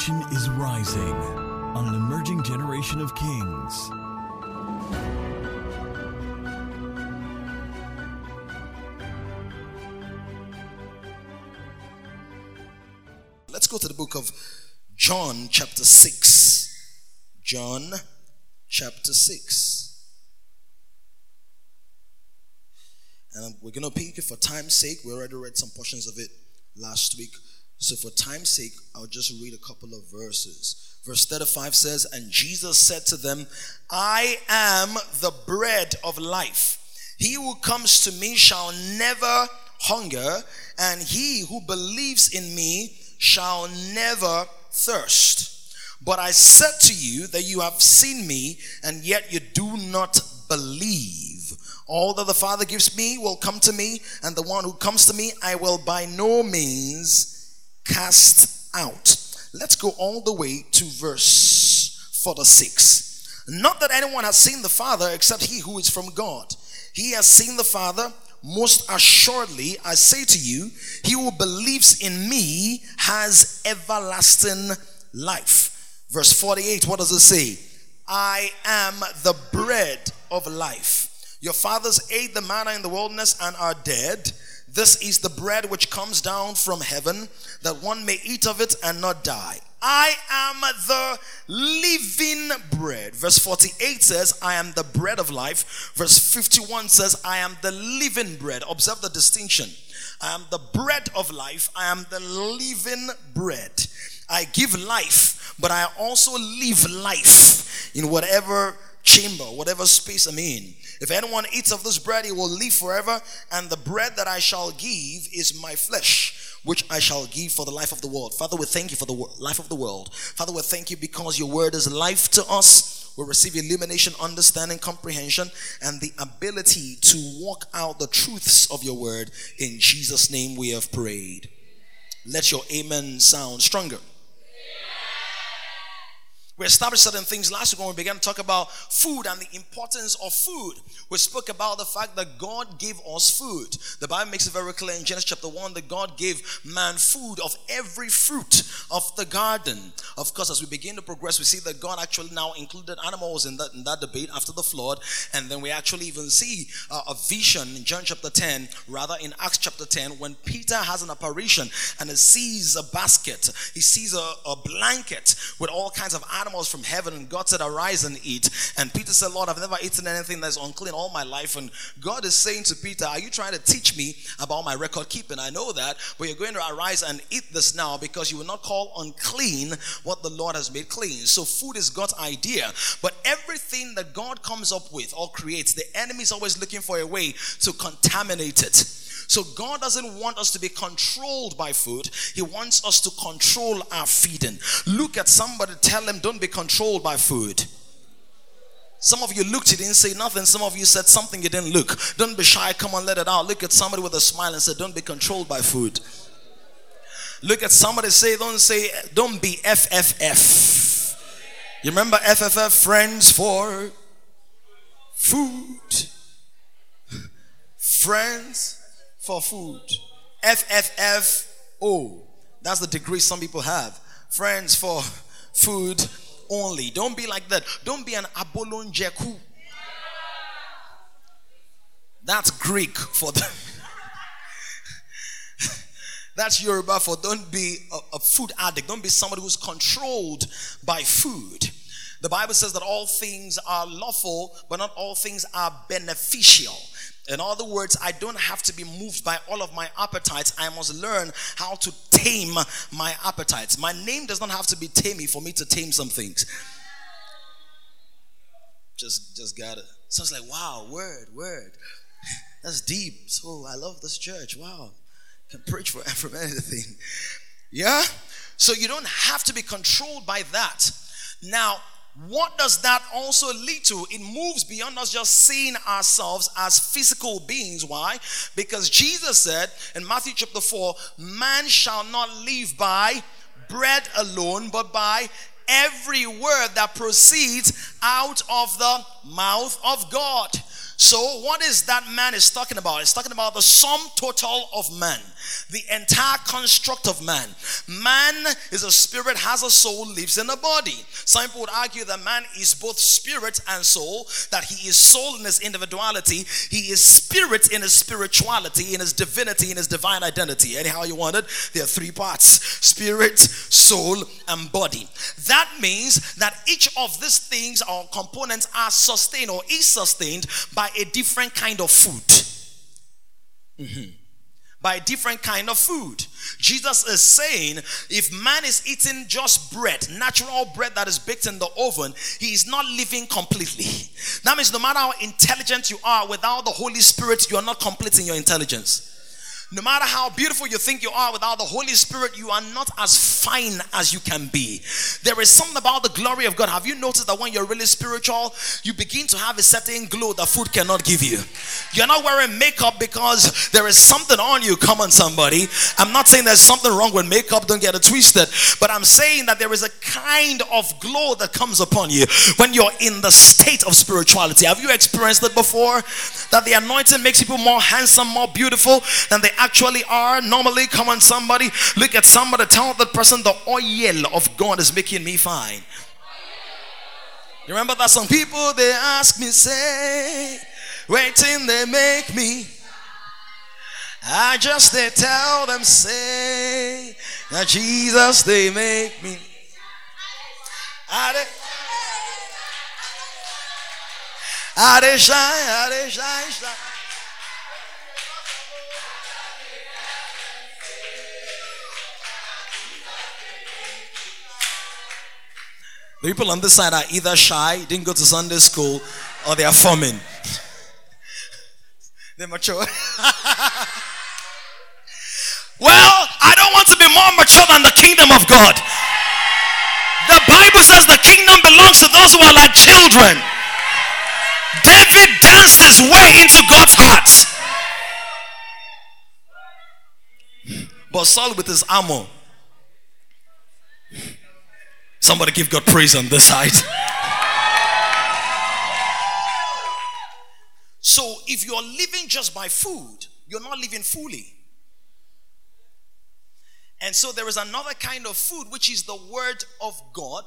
nation is rising on an emerging generation of kings. Let's go to the book of John, chapter 6. John, chapter 6. And we're going to pick it for time's sake. We already read some portions of it last week. So, for time's sake, I'll just read a couple of verses. Verse 35 says, And Jesus said to them, I am the bread of life. He who comes to me shall never hunger, and he who believes in me shall never thirst. But I said to you that you have seen me, and yet you do not believe. All that the Father gives me will come to me, and the one who comes to me I will by no means cast out. Let's go all the way to verse 46. Not that anyone has seen the Father except he who is from God. He has seen the Father. Most assuredly, I say to you, he who believes in me has everlasting life. Verse 48, what does it say? I am the bread of life. Your fathers ate the manna in the wilderness and are dead. This is the bread which comes down from heaven, that one may eat of it and not die. I am the living bread. Verse 48 says, I am the bread of life. Verse 51 says, I am the living bread. Observe the distinction. I am the bread of life. I am the living bread. I give life, but I also live life in whatever chamber, whatever space I'm in. If anyone eats of this bread, he will live forever. And the bread that I shall give is my flesh, which I shall give for the life of the world. Father, we thank you for the life of the world. Father, we thank you because your word is life to us. We receive illumination, understanding, comprehension, and the ability to walk out the truths of your word. In Jesus' name we have prayed. Let your amen sound stronger. We established certain things last week when we began to talk about food and the importance of food. We spoke about the fact that God gave us food. The Bible makes it very clear in Genesis chapter 1 that God gave man food of every fruit of the garden. Of course, as we begin to progress, we see that God actually now included animals in that, in that debate after the flood. And then we actually even see uh, a vision in John chapter 10, rather in Acts chapter 10, when Peter has an apparition and he sees a basket, he sees a, a blanket with all kinds of animals animals from heaven, and God said, Arise and eat. And Peter said, Lord, I've never eaten anything that's unclean all my life. And God is saying to Peter, Are you trying to teach me about my record keeping? I know that, but you're going to arise and eat this now because you will not call unclean what the Lord has made clean. So food is God's idea. But everything that God comes up with or creates, the enemy is always looking for a way to contaminate it. So God doesn't want us to be controlled by food. He wants us to control our feeding. Look at somebody, tell them, don't be controlled by food. Some of you looked, you didn't say nothing. Some of you said something, you didn't look. Don't be shy, come on, let it out. Look at somebody with a smile and say, Don't be controlled by food. Look at somebody, say, Don't say, Don't be FFF. You remember FFF, friends for food. Friends for food. FFFO. That's the degree some people have. Friends for food only. Don't be like that. Don't be an abolon jeku. That's Greek for. That's Yoruba for don't be a, a, food addict. Don't be somebody who's controlled by food. The Bible says that all things are lawful, but not all things are beneficial. In other words, I don't have to be moved by all of my appetites. I must learn how to tame my appetites. My name does not have to be tamey for me to tame some things. Just, just got it. So it's like, wow, word, word. That's deep. So I love this church. Wow, can preach for from anything. Yeah. So you don't have to be controlled by that. Now, what does that also lead to? It moves beyond us just seeing ourselves as physical beings. Why? Because Jesus said in Matthew chapter 4, man shall not live by bread alone, but by every word that proceeds out of the mouth of God. So, what is that man is talking about? It's talking about the sum total of man, the entire construct of man. Man is a spirit, has a soul, lives in a body. Some people would argue that man is both spirit and soul, that he is soul in his individuality, he is spirit in his spirituality, in his divinity, in his divine identity. Anyhow, you want it, there are three parts spirit, soul, and body. That means that each of these things or components are sustained or is sustained by a different kind of food. Mm-hmm. By a different kind of food. Jesus is saying if man is eating just bread, natural bread that is baked in the oven, he is not living completely. That means no matter how intelligent you are, without the Holy Spirit, you are not complete in your intelligence. No matter how beautiful you think you are without the Holy Spirit, you are not as fine as you can be. There is something about the glory of God. Have you noticed that when you're really spiritual, you begin to have a certain glow that food cannot give you? You're not wearing makeup because there is something on you. Come on, somebody. I'm not saying there's something wrong with makeup, don't get it twisted. But I'm saying that there is a kind of glow that comes upon you when you're in the state of spirituality. Have you experienced it before? That the anointing makes people more handsome, more beautiful than they actually are. Normally, come on, somebody, look at somebody, tell that person the oil of God is making me fine. You remember that some people they ask me, say, waiting they make me. I just they tell them, say, that Jesus they make me. I they, I they shine, I they shine, shine. The people on this side are either shy, didn't go to Sunday school, or they are forming. They're mature. well, I don't want to be more mature than the kingdom of God. The Bible says the kingdom belongs to those who are like children. David danced his way into God's heart. But Saul with his armor Somebody give God praise on this side. So if you're living just by food, you're not living fully. And so there is another kind of food, which is the word of God,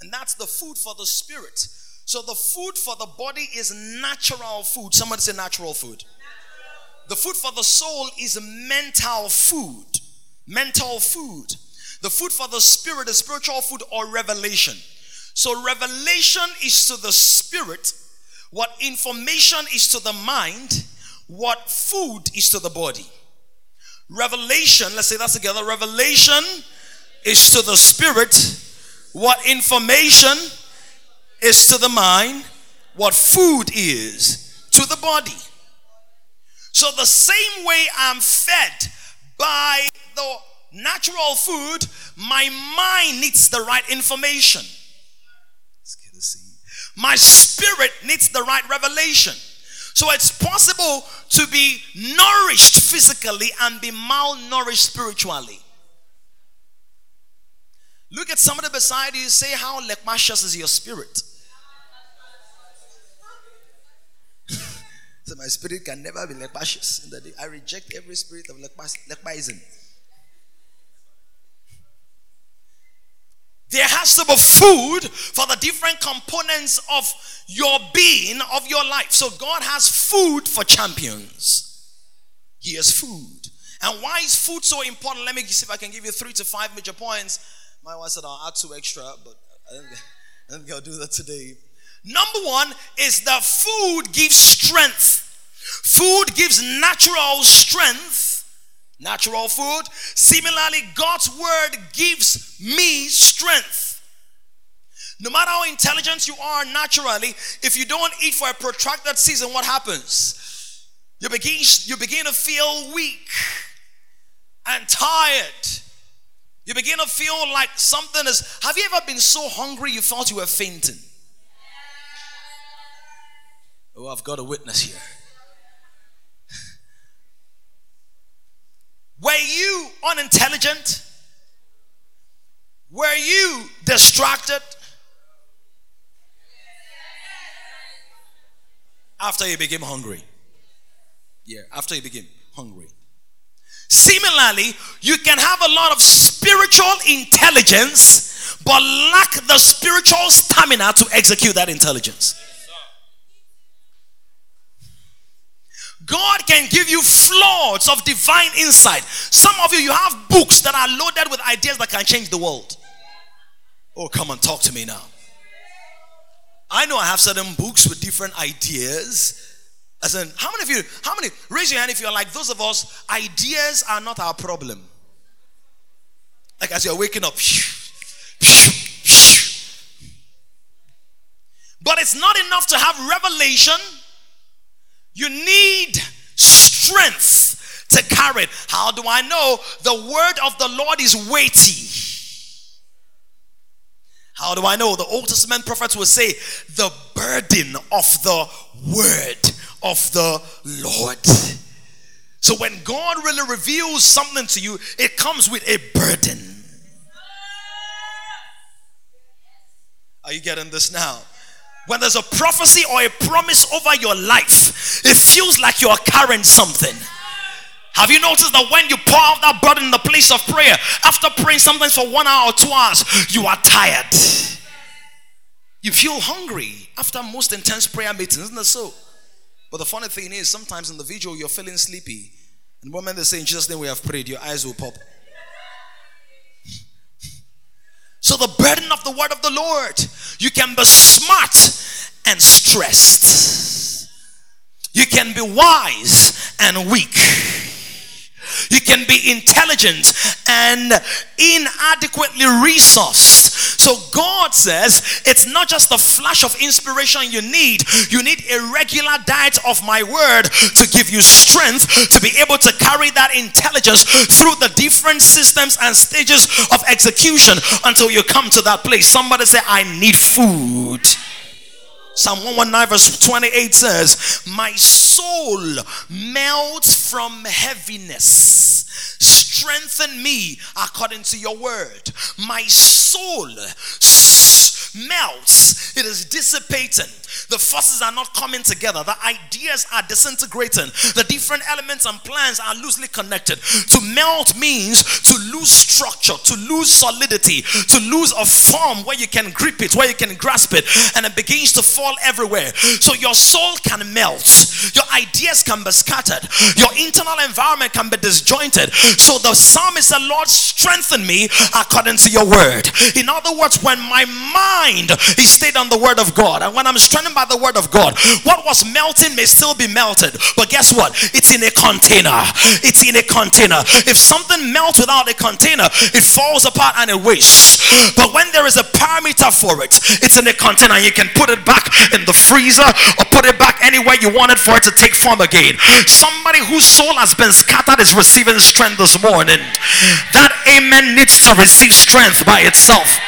and that's the food for the spirit. So the food for the body is natural food. Somebody say natural food. The food for the soul is mental food. Mental food. The food for the spirit is spiritual food or revelation. So, revelation is to the spirit, what information is to the mind, what food is to the body. Revelation, let's say that together. Revelation is to the spirit, what information is to the mind, what food is to the body. So, the same way I'm fed by the natural food, my mind needs the right information. My spirit needs the right revelation. So it's possible to be nourished physically and be malnourished spiritually. Look at somebody beside you, say, How lekmashus is your spirit? so my spirit can never be lekmashus. I reject every spirit of lekmaism. There has to be food for the different components of your being, of your life. So God has food for champions. He has food. And why is food so important? Let me see if I can give you three to five major points. My wife said I'll add two extra, but I don't, I think I'll do that today. Number one is that food gives strength. Food gives natural strength natural food. Similarly, God's word gives me strength. No matter how intelligent you are naturally, if you don't eat for a protracted season, what happens? You begin, you begin to feel weak and tired. You begin to feel like something is. Have you ever been so hungry you thought you were fainting? Oh, I've got a witness here. Were you unintelligent? Were you distracted? After you became hungry. Yeah, after you became hungry. Similarly, you can have a lot of spiritual intelligence, but lack the spiritual stamina to execute that intelligence. God can give you floods of divine insight. Some of you, you have books that are loaded with ideas that can change the world. Oh, come and talk to me now. I know I have certain books with different ideas. As in, how many of you, how many, raise your hand if you're like those of us, ideas are not our problem. Like as you're waking up, but it's not enough to have revelation. You need strength to carry it. How do I know the word of the Lord is weighty? How do I know? The Old Testament prophets will say, the burden of the word of the Lord. So when God really reveals something to you, it comes with a burden. Are you getting this now? When there's a prophecy or a promise over your life, it feels like you're carrying something. Have you noticed that when you pour out that burden in the place of prayer, after praying sometimes for one hour or two hours, you are tired? You feel hungry after most intense prayer meetings, isn't that so? But the funny thing is, sometimes in the video you're feeling sleepy. And the moment they say, In Jesus' name we have prayed, your eyes will pop. So, the burden of the word of the Lord, you can be smart and stressed, you can be wise and weak. You can be intelligent and inadequately resourced. So God says it's not just the flash of inspiration you need, you need a regular diet of my word to give you strength to be able to carry that intelligence through the different systems and stages of execution until you come to that place. Somebody say, I need food. Psalm 119, verse 28 says, My soul melts from heaviness. Strengthen me according to your word. My soul Sohle. Melts, it is dissipating. The forces are not coming together. The ideas are disintegrating. The different elements and plans are loosely connected. To melt means to lose structure, to lose solidity, to lose a form where you can grip it, where you can grasp it, and it begins to fall everywhere. So your soul can melt, your ideas can be scattered, your internal environment can be disjointed. So the psalmist said, Lord, strengthen me according to your word. In other words, when my mind is stayed on the word of God, and when I'm strengthened by the word of God. What was melting may still be melted, but guess what? It's in a container. It's in a container. If something melts without a container, it falls apart and it wastes. But when there is a parameter for it, it's in a container. You can put it back in the freezer or put it back anywhere you want it for it to take form again. Somebody whose soul has been scattered is receiving strength this morning. That amen needs to receive strength by itself.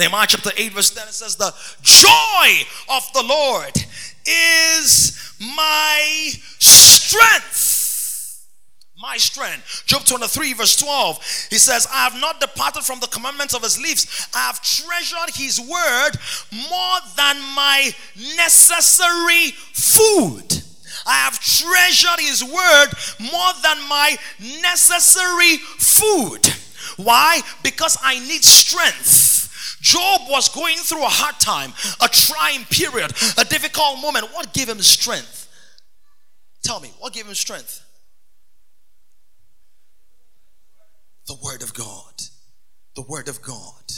Nehemiah chapter 8, verse 10 it says, The joy of the Lord is my strength. My strength. Job 23, verse 12. He says, I have not departed from the commandments of his lips. I have treasured his word more than my necessary food. I have treasured his word more than my necessary food. Why? Because I need strength. Job was going through a hard time, a trying period, a difficult moment. What gave him strength? Tell me, what gave him strength? The Word of God. The Word of God.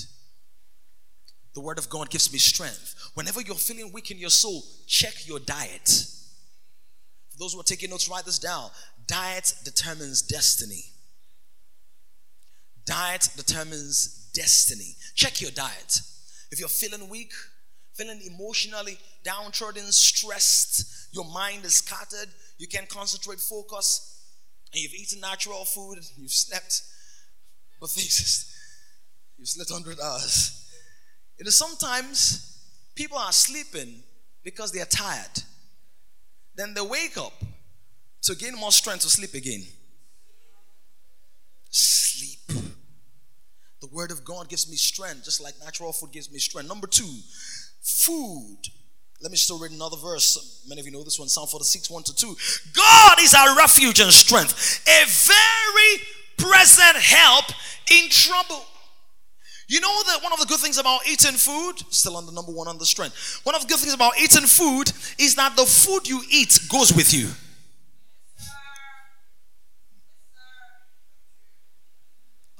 The Word of God gives me strength. Whenever you're feeling weak in your soul, check your diet. For those who are taking notes, write this down. Diet determines destiny. Diet determines destiny. Check your diet. If you're feeling weak, feeling emotionally downtrodden, stressed, your mind is scattered, you can't concentrate, focus, and you've eaten natural food, you've slept, but things you've slept 100 hours. It is sometimes people are sleeping because they are tired. Then they wake up to gain more strength to sleep again. Sleep. The word of God gives me strength, just like natural food gives me strength. Number two, food let me still read another verse. Many of you know this one, Psalm 46, 1 to 2. God is our refuge and strength, a very present help in trouble. You know that one of the good things about eating food, still on the number one on the strength, one of the good things about eating food is that the food you eat goes with you.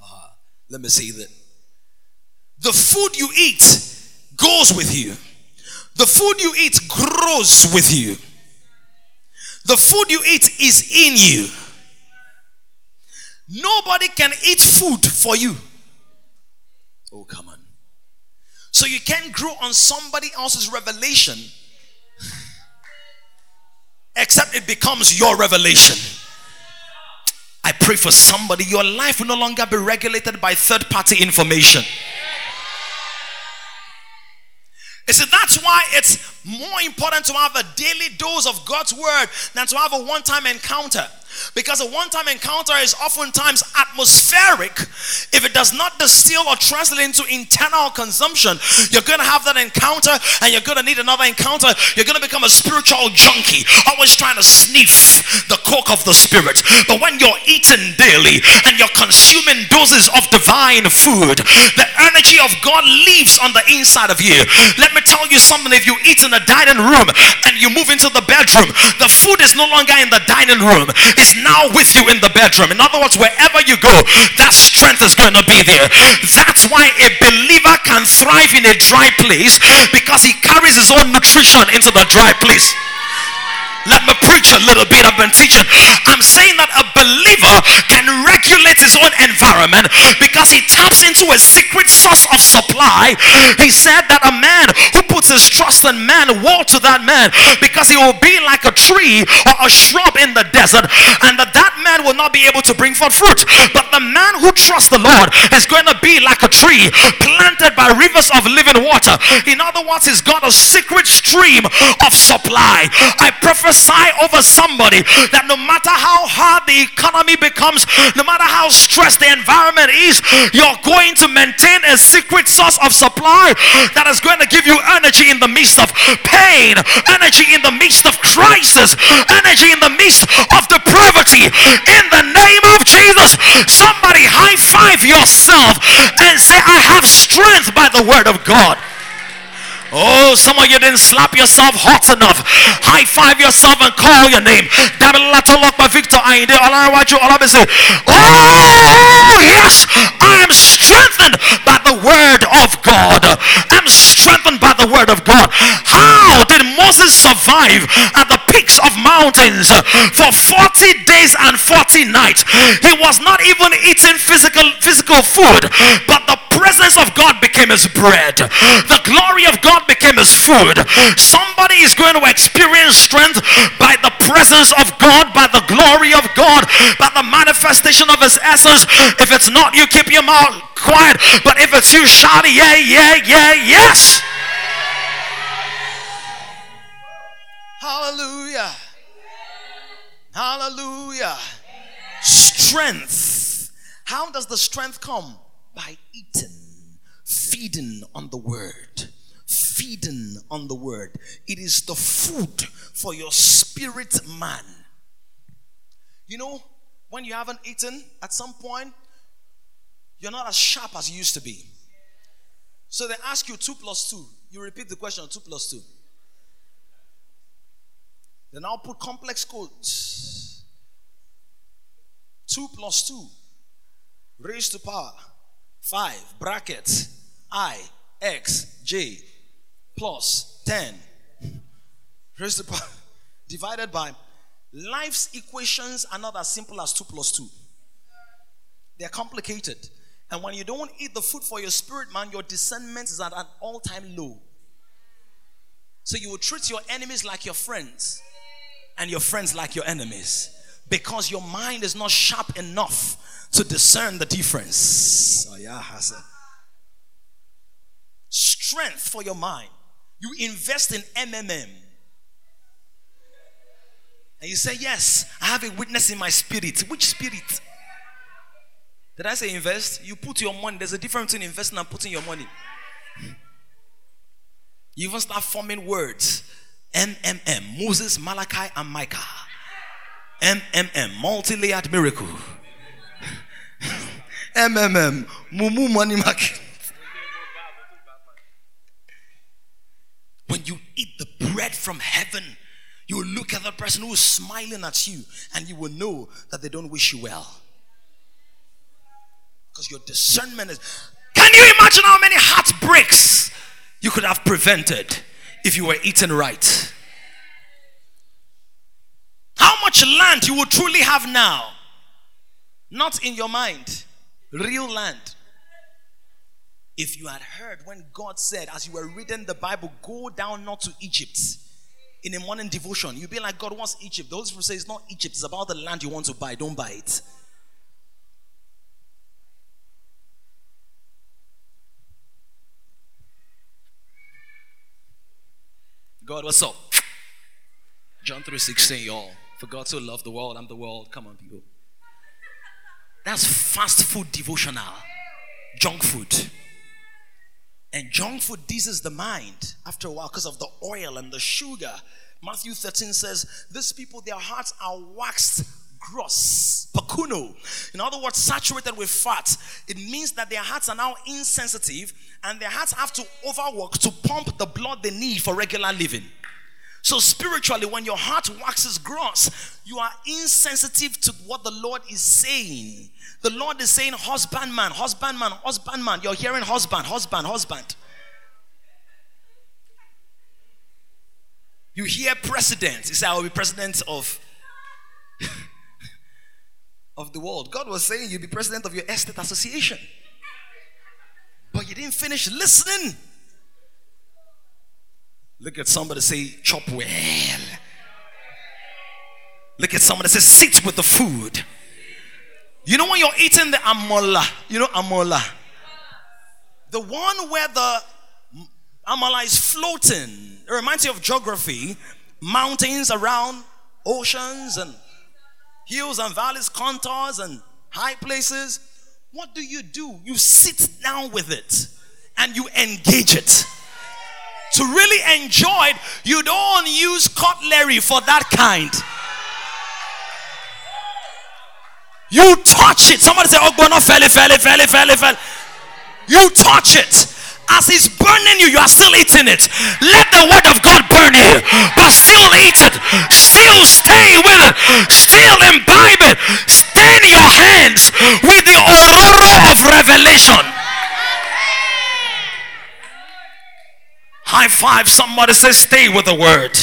Uh, let me say that. The food you eat goes with you. The food you eat grows with you. The food you eat is in you. Nobody can eat food for you. Oh, come on. So you can't grow on somebody else's revelation except it becomes your revelation. I pray for somebody, your life will no longer be regulated by third party information. You see, that's why it's more important to have a daily dose of God's word than to have a one time encounter. Because a one time encounter is oftentimes atmospheric. If it does not distill or translate into internal consumption, you're going to have that encounter and you're going to need another encounter. You're going to become a spiritual junkie, always trying to sniff the coke of the spirit. But when you're eating daily and you're consuming doses of divine food, the energy of God lives on the inside of you. Let me tell you something if you eat in a dining room and you move into the bedroom, the food is no longer in the dining room is now with you in the bedroom. In other words, wherever you go, that strength is going to be there. That's why a believer can thrive in a dry place because he carries his own nutrition into the dry place. Let me preach a little bit. I've been teaching. I'm saying that a believer can regulate his own environment because he taps into a secret source of supply. He said that a man who puts his trust in man, woe to that man because he will be like a tree or a shrub in the desert, and that that man will not be able to bring forth fruit. But the man who trusts the Lord is going to be like a tree planted by rivers of living water. In other words, he's got a secret stream of supply. I prefer prophesy over somebody that no matter how hard the economy becomes, no matter how stressed the environment is, you're going to maintain a secret source of supply that is going to give you energy in the midst of pain, energy in the midst of crisis, energy in the midst of depravity. In the name of Jesus, somebody high five yourself and say, I have strength by the word of God. Oh, some of you didn't slap yourself hot enough. High five yourself and call your name. Victor Oh, yes, I am strengthened by the word of God. I'm strengthened by the word of God. How did Moses survive at the peaks of mountains for 40 days and 40 nights? He was not even eating physical physical food, but the presence of God became his bread. The glory of God became his food. Somebody is going to experience strength by the presence of God, by the glory of God, by the manifestation of his essence. If it's not you, keep your mouth quiet. But if it's you, shout, yeah, yeah, yeah, yes. Hallelujah. Hallelujah. Strength. How does the strength come? by eating, feeding on the word. Feeding on the word. It is the food for your spirit man. You know, when you haven't eaten, at some point, you're not as sharp as you used to be. So they ask you 2 plus 2. You repeat the question 2 plus 2. They now put complex codes. 2 plus 2 raised to power. 5 brackets i x j plus 10 raised to power. Divided by life's equations are not as simple as 2 plus 2 they're complicated and when you don't eat the food for your spirit man your discernment is at an all-time low so you will treat your enemies like your friends and your friends like your enemies because your mind is not sharp enough to discern the difference. Oh, yeah, Strength for your mind. You invest in MMM. And you say, Yes, I have a witness in my spirit. Which spirit? Did I say invest? You put your money. There's a difference between investing and putting your money. You even start forming words. MMM, Moses, Malachi, and Micah. MMM, multi-layered miracle. MMM, Mumu Money Market. When you eat the bread from heaven, you will look at the person who is smiling at you and you will know that they don't wish you well. Because your discernment is. Can you imagine how many heartbreaks you could have prevented if you were eating right? How much land you will truly have now? Not in your mind, real land. If you had heard when God said, as you were reading the Bible, go down not to Egypt in a morning devotion, you'd be like, God wants Egypt. The Holy Spirit says, it's not Egypt, it's about the land you want to buy. Don't buy it. God, what's up? John 3:16, y'all. For God so loved the world, I'm the world. Come on, people. That's fast food devotional. Junk food. And junk food diseases the mind after a while because of the oil and the sugar. Matthew 13 says, These people, their hearts are waxed gross, pakuno. In other words, saturated with fat. It means that their hearts are now insensitive and their hearts have to overwork to pump the blood they need for regular living. So, spiritually, when your heart waxes gross, you are insensitive to what the Lord is saying. The Lord is saying, husbandman, husbandman, husbandman. You're hearing husband, husband, husband. You hear president. He said, I will be president of, of the world. God was saying you'll be president of your estate association. But you didn't finish listening. Look at somebody say, chop well. Look at somebody say, sit with the food. You know when you're eating the amala, you know amala? The one where the amala is floating. It reminds you of geography. Mountains around, oceans and hills and valleys, contours and high places. What do you do? You sit down with it and you engage it to really enjoy it, you don't use cutlery for that kind. You touch it. Somebody say, Oh, go no, fell, fell, fell, fell, fell. You touch it. As it's burning you, you are still eating it. Let the word of God burn you, but still eat it. Still stay with it. Still imbibe it. Stain your hands with the aurora of revelation. High five somebody say, stay with the word.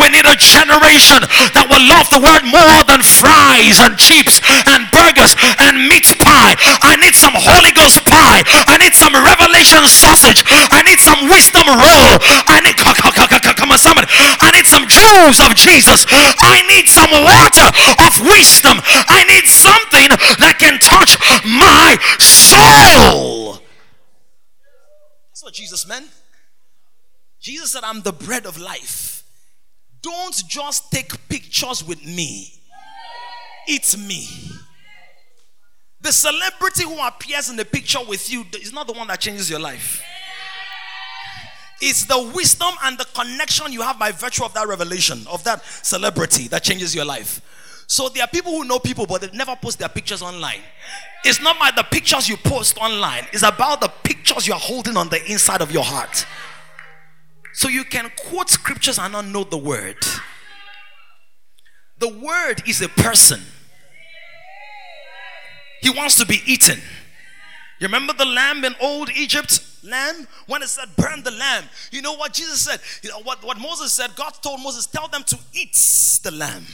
We need a generation that will love the word more than fries and chips and burgers and meat pie. I need some Holy Ghost pie. I need some revelation sausage. I need some wisdom roll. I need come on somebody. I need some jewels of Jesus. I need some water of wisdom. I need something that can touch my soul. That's what Jesus meant. Jesus said, I'm the bread of life. Don't just take pictures with me, it's me. The celebrity who appears in the picture with you is not the one that changes your life. It's the wisdom and the connection you have by virtue of that revelation, of that celebrity that changes your life. So there are people who know people, but they never post their pictures online. It's not by the pictures you post online, it's about the pictures you're holding on the inside of your heart. So you can quote scriptures and not know the word. The word is a person. He wants to be eaten. You remember the lamb in old Egypt? Lamb when it said burn the lamb. You know what jesus said? You know what, what moses said? God told moses tell them to eat the lamb.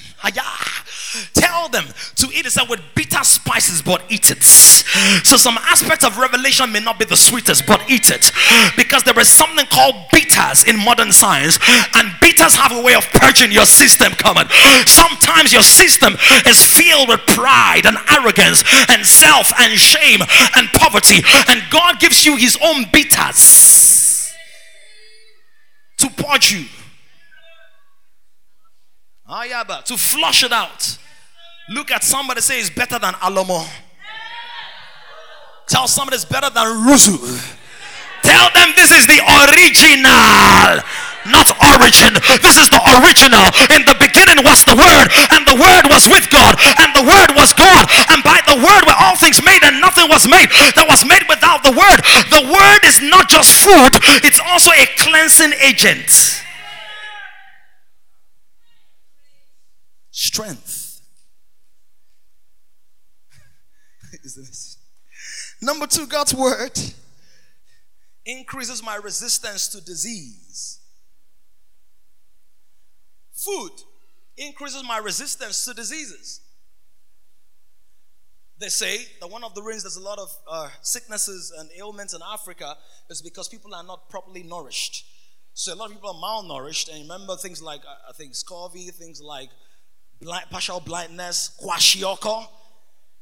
Tell them to eat it. With bitter spices but eat it. So some aspects of revelation may not be the sweetest but eat it. Because there is something called bitters in modern science and bitters have a way of purging your system coming sometimes your system is filled with pride and arrogance and self and shame and poverty and god gives you his own bitters to purge you. Ah, Ayaba, to flush it out. Look at somebody say it's better than Alomo. Tell somebody it's better than Ruzu. Tell them this is the original not origin. This is the original. In the beginning was the Word, and the Word was with God, and the Word was God. And by the Word were all things made, and nothing was made that was made without the Word. The Word is not just food, it's also a cleansing agent. Strength. Number two, God's Word increases my resistance to disease. Food increases my resistance to diseases. They say that one of the reasons there's a lot of uh, sicknesses and ailments in Africa is because people are not properly nourished. So a lot of people are malnourished, and remember things like uh, I think scurvy, things like blind, partial blindness, kwashiorkor.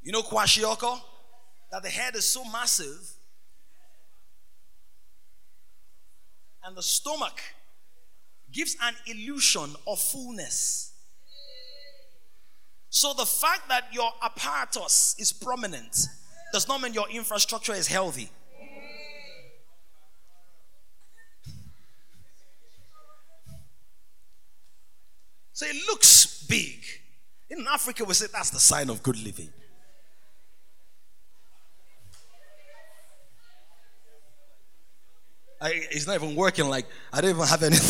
You know kwashiorkor? That the head is so massive, and the stomach gives an illusion of fullness. So the fact that your apparatus is prominent does not mean your infrastructure is healthy. So it looks big. In Africa, we say that's the sign of good living. I, it's not even working like I don't even have any.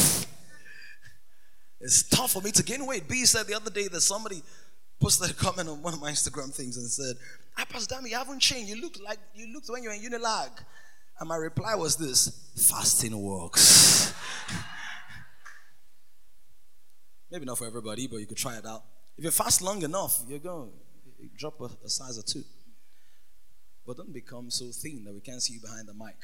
It's tough for me to gain weight. B said the other day that somebody posted a comment on one of my Instagram things and said, "I Pastor Dami, you haven't changed. You look like you looked when you were in Unilag." And my reply was this: fasting works. Maybe not for everybody, but you could try it out. If you fast long enough, you're going to drop a, a size or two. But don't become so thin that we can't see you behind the mic.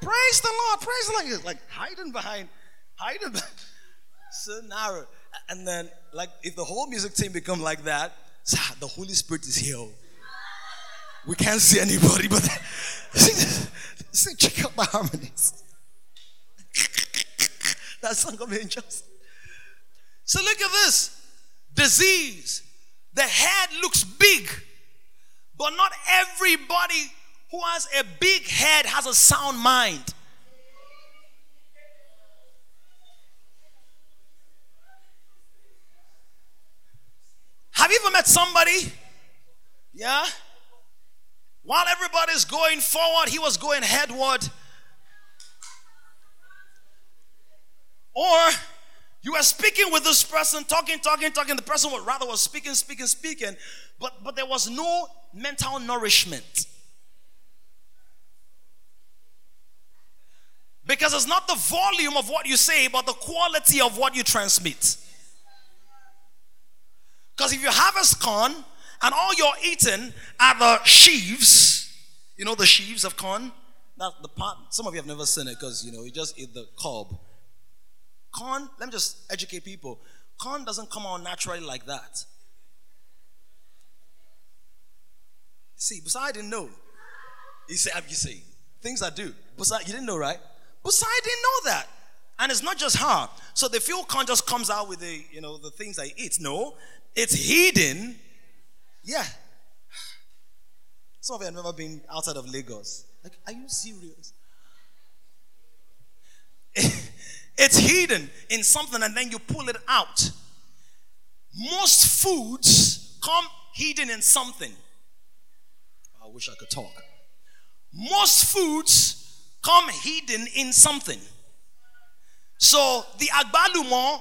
Praise the Lord, praise the Lord. Like hiding behind, hiding behind so narrow. And then, like, if the whole music team become like that, the Holy Spirit is here. Oh. We can't see anybody, but see, check out the harmonies. That song of angels. So look at this disease. The head looks big, but not everybody who has a big head has a sound mind. Have you ever met somebody? Yeah? While everybody's going forward, he was going headward. Or you were speaking with this person, talking, talking, talking. The person would rather was speaking, speaking, speaking, but but there was no mental nourishment. Because it's not the volume of what you say, but the quality of what you transmit. Because if you harvest corn and all you're eating are the sheaves, you know the sheaves of corn? That the part, some of you have never seen it because you know you just eat the cob. Corn, let me just educate people. Corn doesn't come out naturally like that. See, Busai didn't know. He said, you see, things I do. Busai, you didn't know, right? Busai didn't know that. And it's not just her. So the fuel corn just comes out with the, you know, the things I eat. No, it's hidden. Yeah. Some of you have never been outside of Lagos. Like, are you serious? it's hidden in something and then you pull it out. Most foods come hidden in something. I wish I could talk. Most foods come hidden in something. So the agbalumo,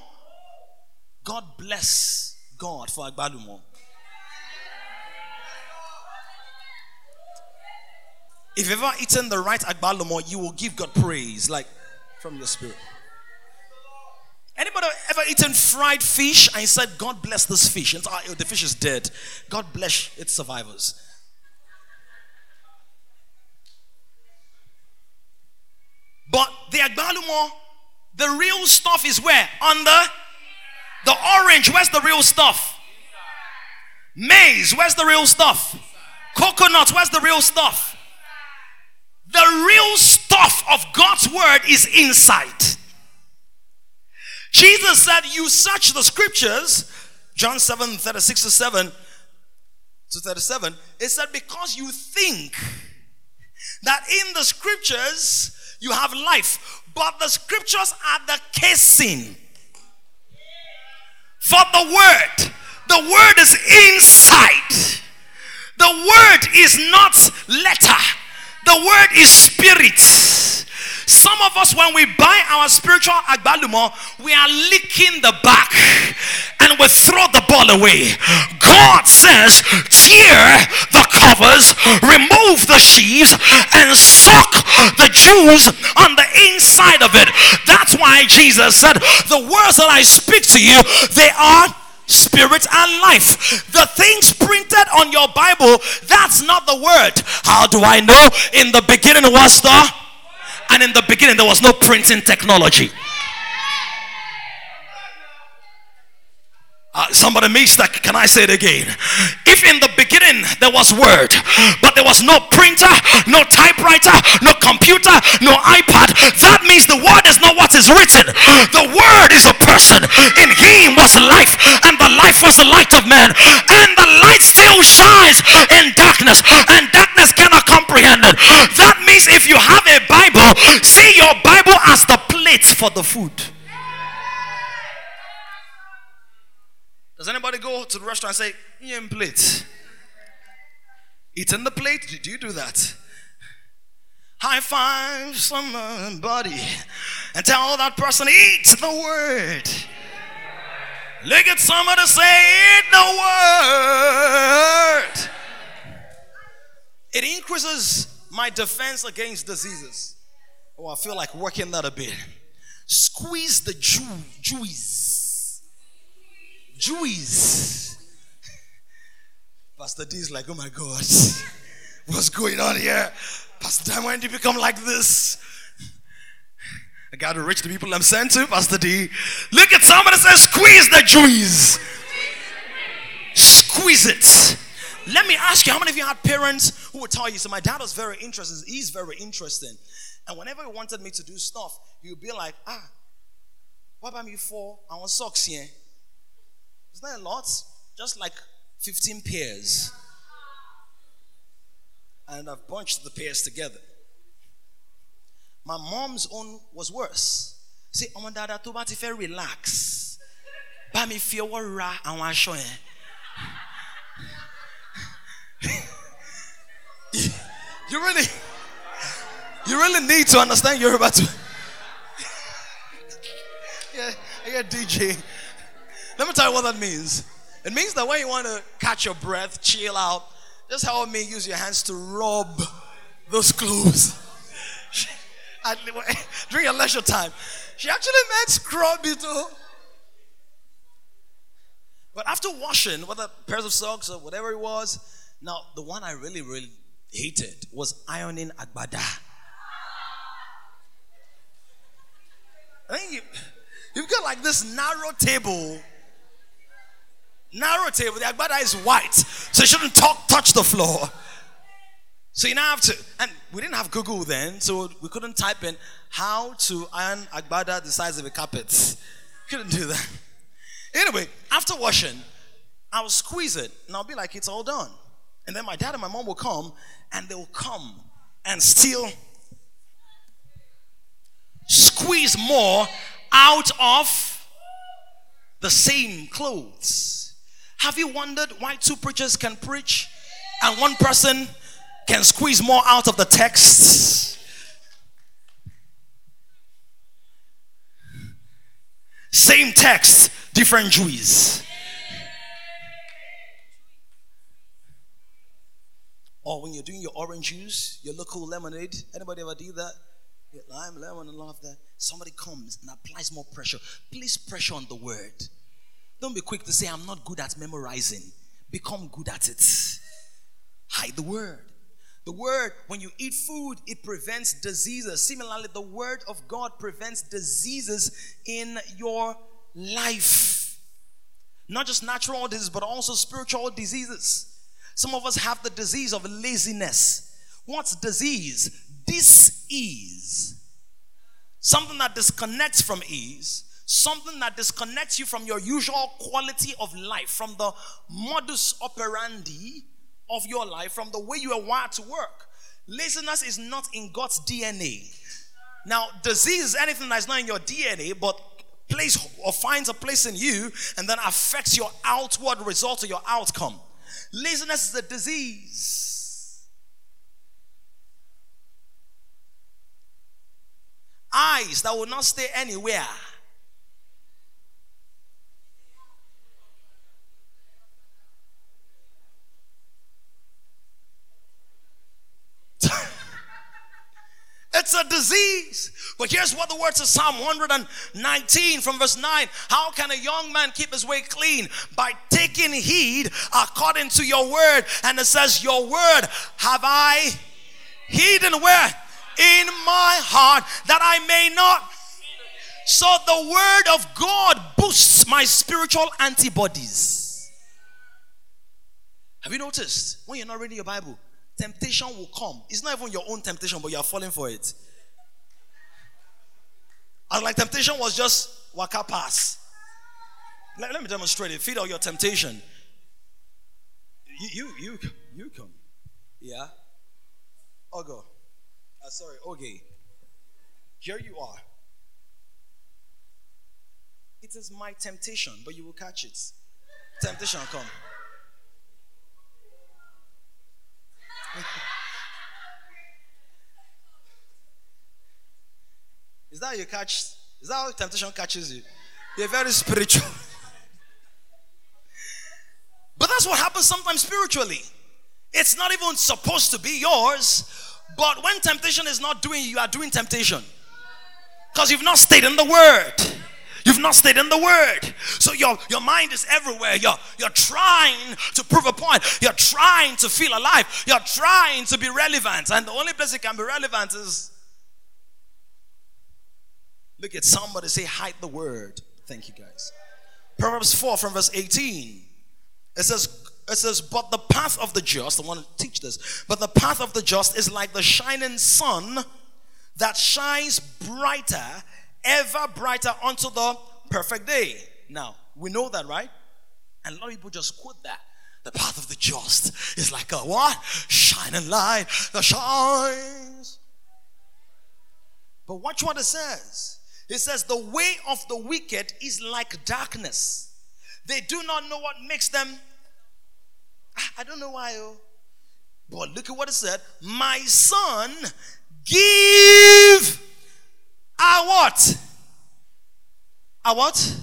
God bless God for Agbalumo. If you've ever eaten the right Agbalumo, you will give God praise, like from your spirit. Anybody ever eaten fried fish and said, God bless this fish? And oh, the fish is dead. God bless its survivors. But the Agbalumo, the real stuff is where? On the the orange, where's the real stuff? Maize, where's the real stuff? Coconut, where's the real stuff? The real stuff of God's word is inside. Jesus said, You search the scriptures, John 7 36 to 7 to 37. It said, Because you think that in the scriptures you have life. But the scriptures are the casing for the word. The word is inside. The word is not letter, the word is spirit. Some of us, when we buy our spiritual agbalumo, we are licking the back and we throw the ball away. God says, tear the covers, remove the sheaves, and suck the juice on the inside of it. That's why Jesus said, The words that I speak to you, they are spirit and life. The things printed on your Bible, that's not the word. How do I know? In the beginning was the, and in the beginning there was no printing technology. Uh, somebody missed that. Can I say it again? If in the beginning there was word, but there was no printer, no typewriter, no computer, no iPad, that means the word is not what is written. The word is a person. In him was life, and the life was the light of man. And the light still shines in darkness, and darkness cannot comprehend it. That means if you have a Bible, see your Bible as the plate for the food. Does anybody go to the restaurant and say, Yam plate? Eat in the plate? Do you do that? High five somebody and tell that person, eat the word. Look at somebody say, eat the word. It increases my defense against diseases. Oh, I feel like working that a bit. Squeeze the Jew, Jewies Jewish. Pastor D is like, oh my God, what's going on here? Pastor D, when did you become like this? I got to reach the people I'm sent to, Pastor D. Look at somebody says, squeeze the Jewish. Squeeze it. Let me ask you, how many of you had parents who would tell you? So my dad was very interesting. He's very interesting. And whenever he wanted me to do stuff, he would be like, ah, what about me for? I want socks here. It's not a lot, just like 15 pairs. And I've bunched the pairs together. My mom's own was worse. See, ọmọ dáadáa tó bá ti fẹ́ relax bá mi fi ọwọ́ ra àwọn aṣọ yẹn. you really, you really need to understand you're about to. yeah, I yeah, DJ. Let me tell you what that means. It means that when you want to catch your breath, chill out, just help me use your hands to rub those clothes. During your leisure time, she actually made scrubby too. But after washing, whether pairs of socks or whatever it was, now the one I really, really hated was ironing agbada. I think you, you've got like this narrow table narrow table. The agbada is white, so it shouldn't talk, touch the floor. So you now have to, and we didn't have Google then, so we couldn't type in how to iron agbada the size of a carpet. Couldn't do that. Anyway, after washing, I will squeeze it, and I'll be like, it's all done. And then my dad and my mom will come, and they will come and still squeeze more out of the same clothes. Have you wondered why two preachers can preach and one person can squeeze more out of the text? Same text, different Jews. Or when you're doing your orange juice, your local lemonade, anybody ever do that? Lime, lemon, and of that. Somebody comes and applies more pressure. Please pressure on the word. Don't be quick to say, I'm not good at memorizing. Become good at it. Hide the word. The word, when you eat food, it prevents diseases. Similarly, the word of God prevents diseases in your life. Not just natural diseases, but also spiritual diseases. Some of us have the disease of laziness. What's disease? Disease. is something that disconnects from ease something that disconnects you from your usual quality of life, from the modus operandi of your life, from the way you are wired to work. Laziness is not in God's DNA. Now, disease is anything that's not in your DNA, but place or finds a place in you and then affects your outward result or your outcome. Laziness is a disease. Eyes that will not stay anywhere. It's a disease. But here's what the words of Psalm 119 from verse 9. How can a young man keep his way clean? By taking heed according to your word. And it says, Your word have I hidden where? In my heart that I may not. So the word of God boosts my spiritual antibodies. Have you noticed when you're not reading your Bible? Temptation will come. It's not even your own temptation, but you are falling for it. And like temptation was just waka pass. Let, let me demonstrate it. Feed all your temptation. You, you, you, you come. Yeah. Ogo. Uh, sorry, okay. Here you are. It is my temptation, but you will catch it. Temptation come. Is that how you catch? Is that how temptation catches you? You're very spiritual. but that's what happens sometimes spiritually. It's not even supposed to be yours, but when temptation is not doing you, you are doing temptation. Because you've not stayed in the word. You've not stayed in the word. So your, your mind is everywhere. You're, you're trying to prove a point. You're trying to feel alive. You're trying to be relevant. And the only place it can be relevant is look at somebody say, hide the word. Thank you, guys. Proverbs 4 from verse 18. It says, it says, but the path of the just, I want to teach this, but the path of the just is like the shining sun that shines brighter ever brighter unto the perfect day. Now, we know that, right? And a lot of people just quote that. The path of the just is like a what? Shining light that shines. But watch what it says. It says, The way of the wicked is like darkness. They do not know what makes them. Ah, I don't know why. Oh. But look at what it said. My son, give are what? Are what?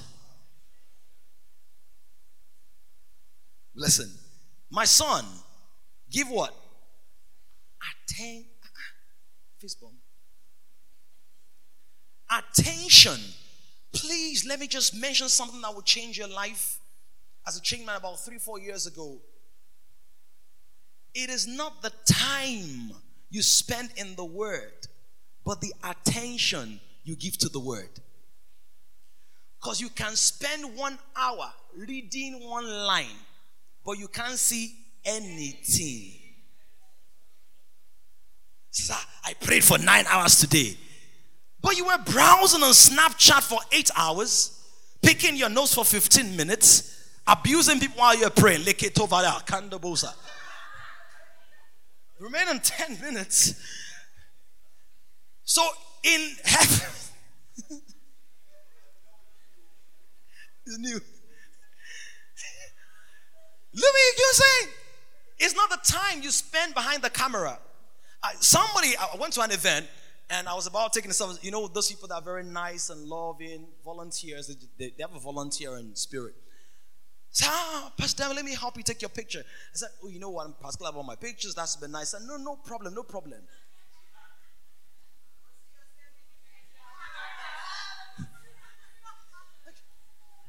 Listen, my son, give what? Attention. Attention. Please let me just mention something that will change your life. As a chain man about three, four years ago, it is not the time you spend in the word but the attention you give to the word. Because you can spend one hour reading one line, but you can't see anything. Sir, ah, I prayed for nine hours today. But you were browsing on Snapchat for eight hours, picking your nose for 15 minutes, abusing people while you're praying. Remaining 10 minutes so in heaven, it's new. Let me you say, it's not the time you spend behind the camera. I, somebody, I went to an event and I was about taking some, you know, those people that are very nice and loving, volunteers, they, they have a volunteer in spirit. Say, ah, Pastor, let me help you take your picture. I said, oh, you know what, I'm particular about my pictures. That's been nice. I said, no, no problem, no problem.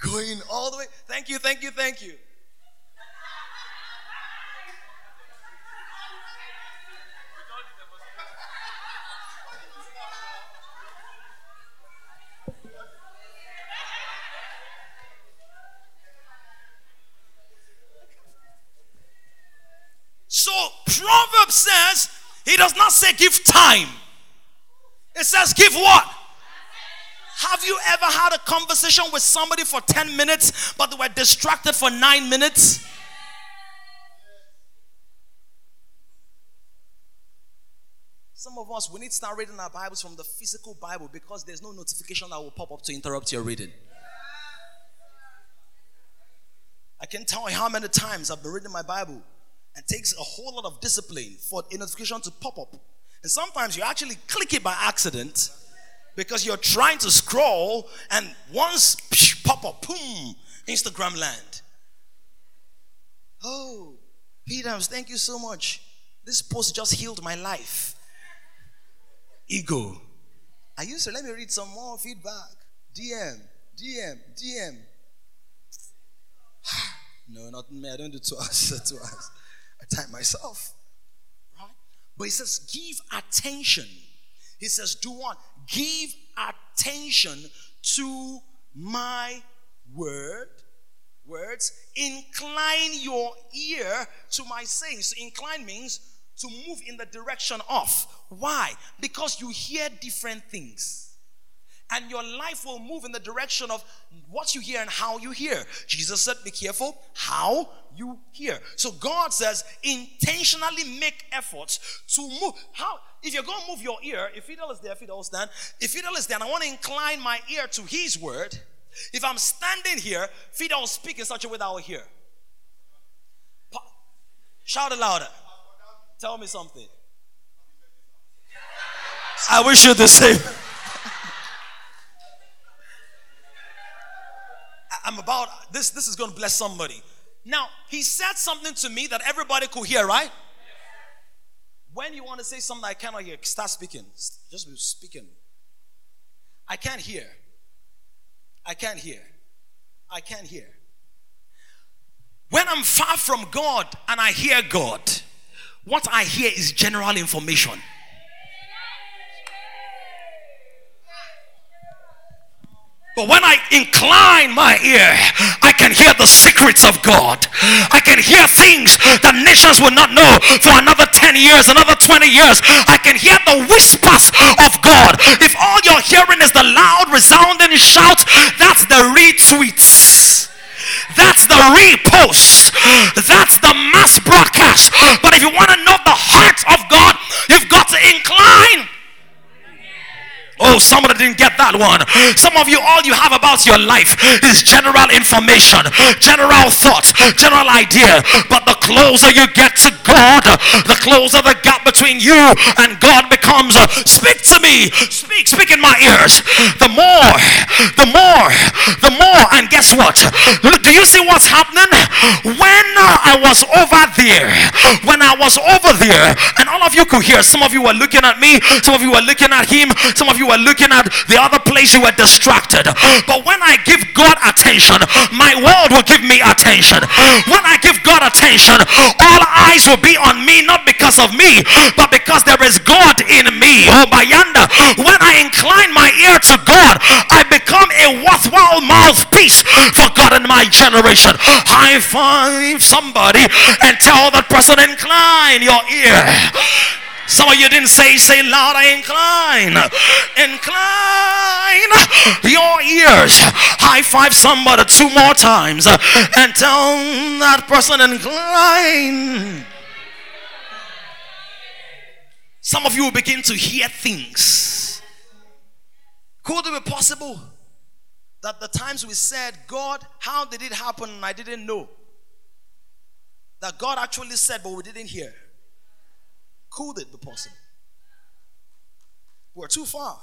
Going all the way. Thank you, thank you, thank you. So Proverbs says he does not say give time. It says give what? Have you ever had a conversation with somebody for 10 minutes, but they were distracted for nine minutes? Some of us, we need to start reading our Bibles from the physical Bible because there's no notification that will pop up to interrupt your reading. I can tell you how many times I've been reading my Bible. It takes a whole lot of discipline for a notification to pop up. And sometimes you actually click it by accident because you're trying to scroll and once psh, pop up, boom, Instagram land. Oh, Peters, thank you so much. This post just healed my life. Ego. I used to let me read some more feedback. DM, DM, DM. no, not me. I don't do two hours. two hours. I type myself. Right? But he says, give attention. He says, do what? Give attention to my word words incline your ear to my sayings. Incline means to move in the direction of. Why? Because you hear different things and your life will move in the direction of what you hear and how you hear. Jesus said, Be careful how you hear. So God says, intentionally make efforts to move. How? If you're going to move your ear, if Fidel is there, Fidel stand. If Fidel is there, and I want to incline my ear to His word. If I'm standing here, Fidel will speak in such a way that I will hear. Shout it louder. Tell me something. I wish you the same. I'm about this. This is going to bless somebody. Now, he said something to me that everybody could hear, right? When you want to say something I cannot hear, start speaking. Just be speaking. I can't hear. I can't hear. I can't hear. When I'm far from God and I hear God, what I hear is general information. But when I incline my ear, I can hear the secrets of God. I can hear things that nations will not know for another 10 years, another 20 years. I can hear the whispers of God. If all you're hearing is the loud, resounding shouts, that's the retweets. That's the repost. That's the mass broadcast. But if you want to know the heart of God, you've got to incline Oh, somebody didn't get that one. Some of you, all you have about your life is general information, general thoughts, general idea. But the closer you get to God, the closer the gap between you and God becomes. Speak to me. Speak, speak in my ears. The more, the more, the more. And guess what? Do you see what's happening? When I was over there, when I was over there, and all of you could hear, some of you were looking at me, some of you were looking at him, some of you were looking at the other place, you were distracted. But when I give God attention, my world will give me attention. When I give God attention, all eyes will be on me, not because of me, but because there is God in me. Oh, my yonder. When I incline my ear to God, I become a worthwhile mouthpiece for God in my generation. High five somebody and tell that person, incline your ear. Some of you didn't say, say loud, I incline. Incline your ears. High five somebody two more times and tell that person, incline. Some of you will begin to hear things. Could it be possible that the times we said, God, how did it happen? I didn't know. That God actually said, but we didn't hear. Could it be possible? We're too far.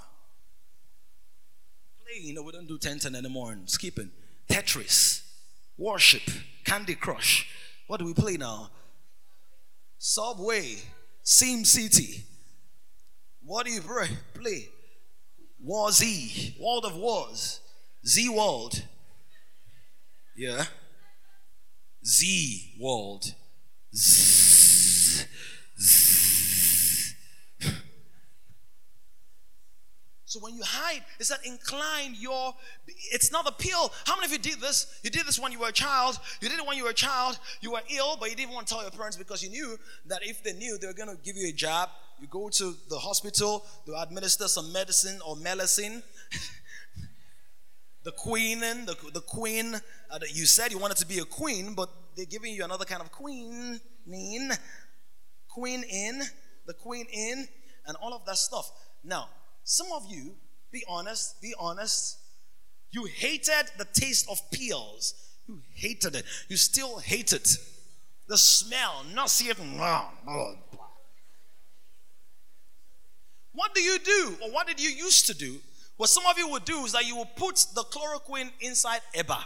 Playing, you know, we don't do 10 10 anymore and skipping. Tetris, worship, Candy Crush. What do we play now? Subway, Sim City. What do you play? Play War Z, World of Wars, Z World. Yeah. Z World. Z. Z. So when you hide, it's that incline your, it's not a pill. How many of you did this? You did this when you were a child. You did it when you were a child. You were ill, but you didn't want to tell your parents because you knew that if they knew, they were going to give you a job. You go to the hospital, to administer some medicine or medicine. the queen, the, the queen, uh, you said you wanted to be a queen, but they're giving you another kind of queen, quinine, the quinine, and all of that stuff. Now, some of you, be honest, be honest, you hated the taste of peels. You hated it. You still hate it. The smell, it. What do you do, or what did you used to do? What some of you would do is that you will put the chloroquine inside Eba.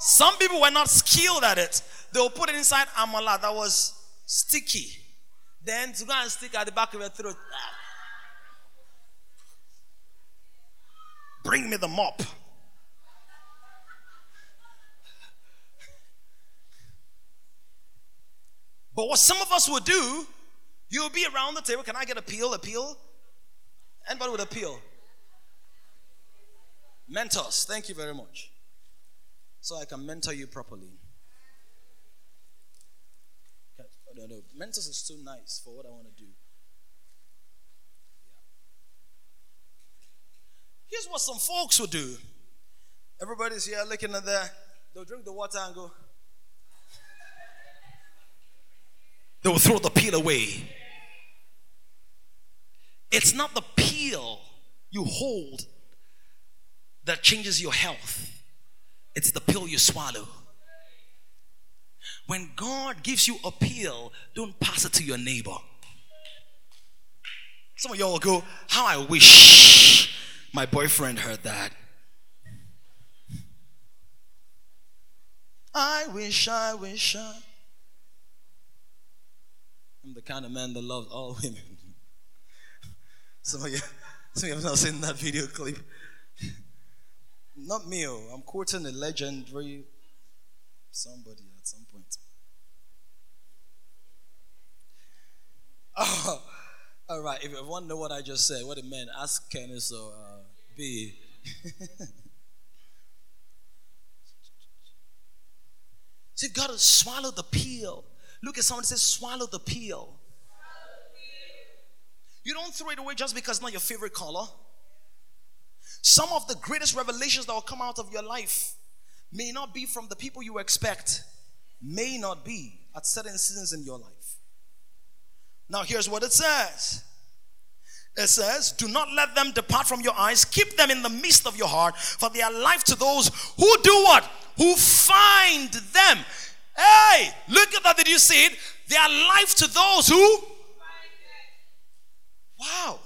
Some people were not skilled at it. They will put it inside amala that was sticky. Then to go and stick at the back of your throat. Bring me the mop. But what some of us will do, you'll be around the table. Can I get a peel? A peel? Anybody with a peel? Mentos. Thank you very much. So I can mentor you properly. No, no. Mentos is too nice for what I want to do. Here's what some folks would do. Everybody's here looking at that. They'll drink the water and go. They will throw the peel away. It's not the peel you hold that changes your health, it's the pill you swallow. When God gives you a pill, don't pass it to your neighbor. Some of y'all go, How I wish my boyfriend heard that. I wish, I wish, I. I'm the kind of man that loves all women. some of you, some of you have not seen that video clip. Not me. Oh. I'm quoting a legendary somebody at some point. Oh, all right. If you want to know what I just said, what it meant, ask Kenneth or uh, B. you've got to swallow the peel. Look at someone says, swallow the peel. You don't throw it away just because it's not your favorite color. Some of the greatest revelations that will come out of your life may not be from the people you expect, may not be at certain seasons in your life. Now, here's what it says it says, Do not let them depart from your eyes, keep them in the midst of your heart, for they are life to those who do what? Who find them. Hey, look at that. Did you see it? They are life to those who. Wow.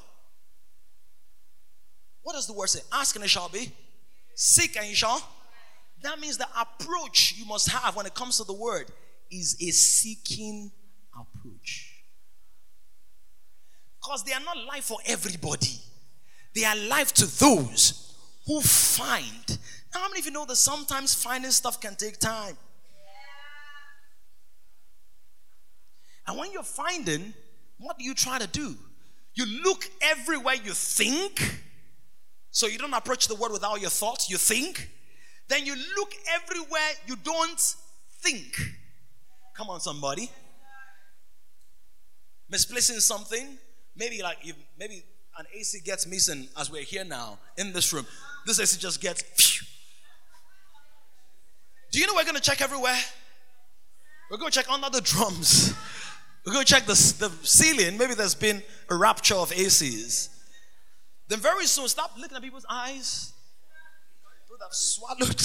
What does the word say? Ask and it shall be. Seek and you shall. That means the approach you must have when it comes to the word is a seeking approach. Because they are not life for everybody, they are life to those who find. Now, how many of you know that sometimes finding stuff can take time? And when you're finding, what do you try to do? You look everywhere you think. So you don't approach the word without your thoughts, you think. Then you look everywhere you don't think. Come on, somebody. Misplacing something. Maybe like if maybe an AC gets missing as we're here now in this room. This AC just gets. Phew. Do you know we're gonna check everywhere? We're gonna check under the drums. We're going to check the, the ceiling. Maybe there's been a rapture of ACs. Then very soon, stop looking at people's eyes. People have swallowed.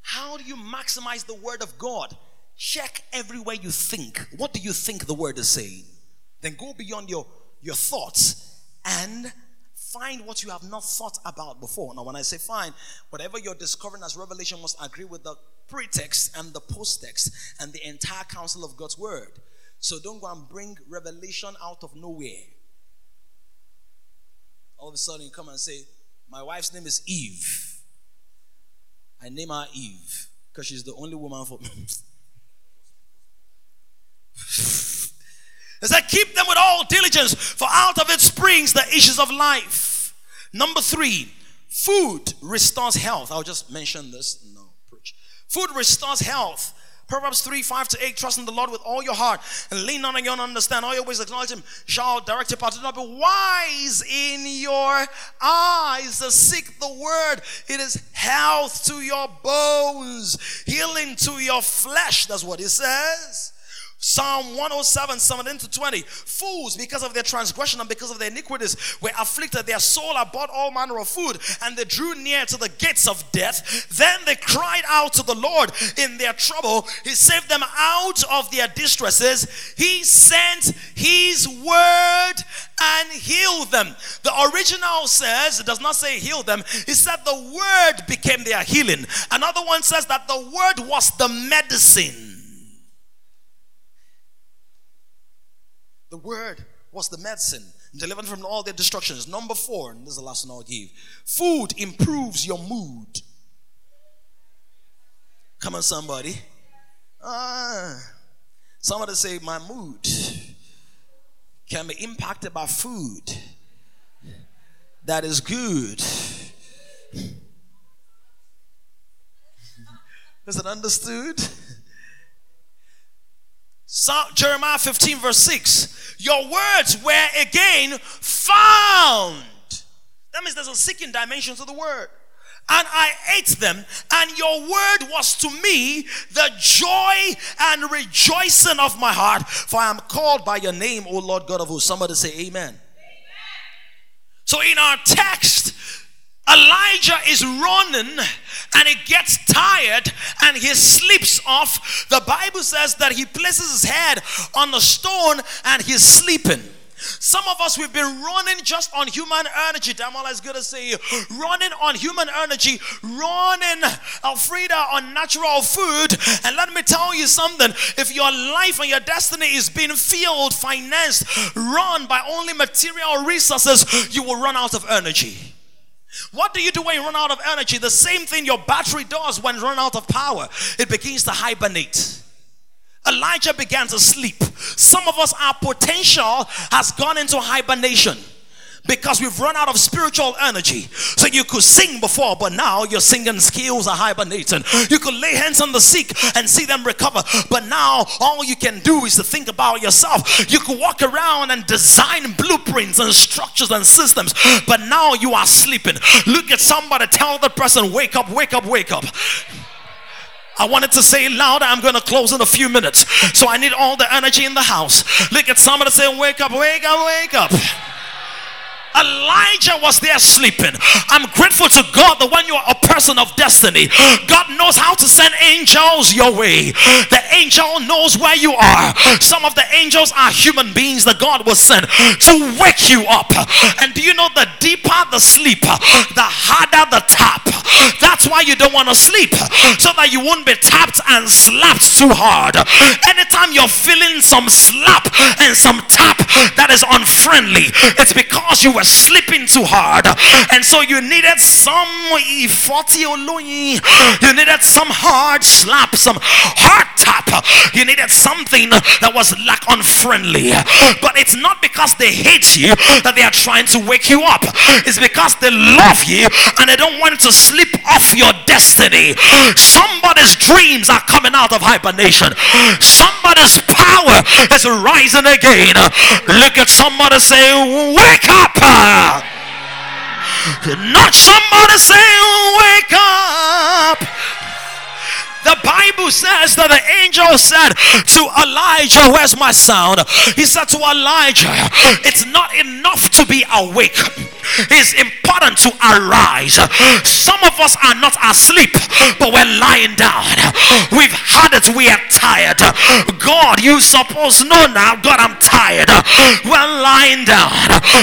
How do you maximize the word of God? Check everywhere you think. What do you think the word is saying? Then go beyond your, your thoughts and find what you have not thought about before. Now, when I say find, whatever you're discovering as revelation must agree with the pretext and the post-text and the entire counsel of God's word. So don't go and bring revelation out of nowhere. All of a sudden you come and say, My wife's name is Eve. I name her Eve because she's the only woman for me. It Keep them with all diligence, for out of it springs the issues of life. Number three, food restores health. I'll just mention this. No, preach. Food restores health, Proverbs 3 5 to 8. Trust in the Lord with all your heart and lean on your own understand. All your ways acknowledge Him, shall direct your path. Do not be wise in your eyes to seek the word. It is health to your bones, healing to your flesh. That's what it says. Psalm 107, 17 to 20. Fools, because of their transgression and because of their iniquities, were afflicted. Their soul abhorred all manner of food, and they drew near to the gates of death. Then they cried out to the Lord in their trouble. He saved them out of their distresses. He sent his word and healed them. The original says, it does not say heal them, it said the word became their healing. Another one says that the word was the medicine. The word was the medicine delivered from all their destructions. Number four, and this is the last one I'll give. Food improves your mood. Come on, somebody. Ah, somebody say, My mood can be impacted by food that is good. Is it understood? So, Jeremiah 15, verse 6. Your words were again found. That means there's a seeking dimension to the word. And I ate them, and your word was to me the joy and rejoicing of my heart, for I am called by your name, O Lord God of hosts. Somebody say, Amen. amen. So, in our text, Elijah is running and he gets tired and he sleeps off. The Bible says that he places his head on the stone and he's sleeping. Some of us, we've been running just on human energy. Damola is good to say running on human energy, running Alfreda on natural food. And let me tell you something if your life and your destiny is being filled, financed, run by only material resources, you will run out of energy. What do you do when you run out of energy? The same thing your battery does when run out of power. It begins to hibernate. Elijah began to sleep. Some of us, our potential has gone into hibernation because we've run out of spiritual energy. So you could sing before, but now your singing skills are hibernating. You could lay hands on the sick and see them recover, but now all you can do is to think about yourself. You could walk around and design blueprints and structures and systems, but now you are sleeping. Look at somebody, tell the person, wake up, wake up, wake up. I wanted to say louder. I'm going to close in a few minutes. So I need all the energy in the house. Look at somebody say, Wake up, wake up, wake up. Elijah was there sleeping. I'm grateful to God that when you are a person of destiny, God knows how to send angels your way. The angel knows where you are. Some of the angels are human beings that God will send to wake you up. And do you know the deeper the sleep, the harder the tap. That's why you don't want to sleep, so that you won't be tapped and slapped too hard. Anytime you're feeling some slap and some tap that is unfriendly, it's because you were sleeping too hard. And so you needed some 40 you needed some hard slap, some hard tap. You needed something that was like unfriendly. But it's not because they hate you that they are trying to wake you up. It's because they love you and they don't want to slip off your destiny. Somebody's dreams are coming out of hibernation. Somebody's power is rising again. Look at somebody say, Wake up! Not somebody say, Wake up! The Bible says that the angel said to Elijah, Where's my sound? He said to Elijah, It's not enough to be awake it's important to arise. Some of us are not asleep, but we're lying down. We've had it, we are tired. God, you suppose know now, God, I'm tired. We're lying down.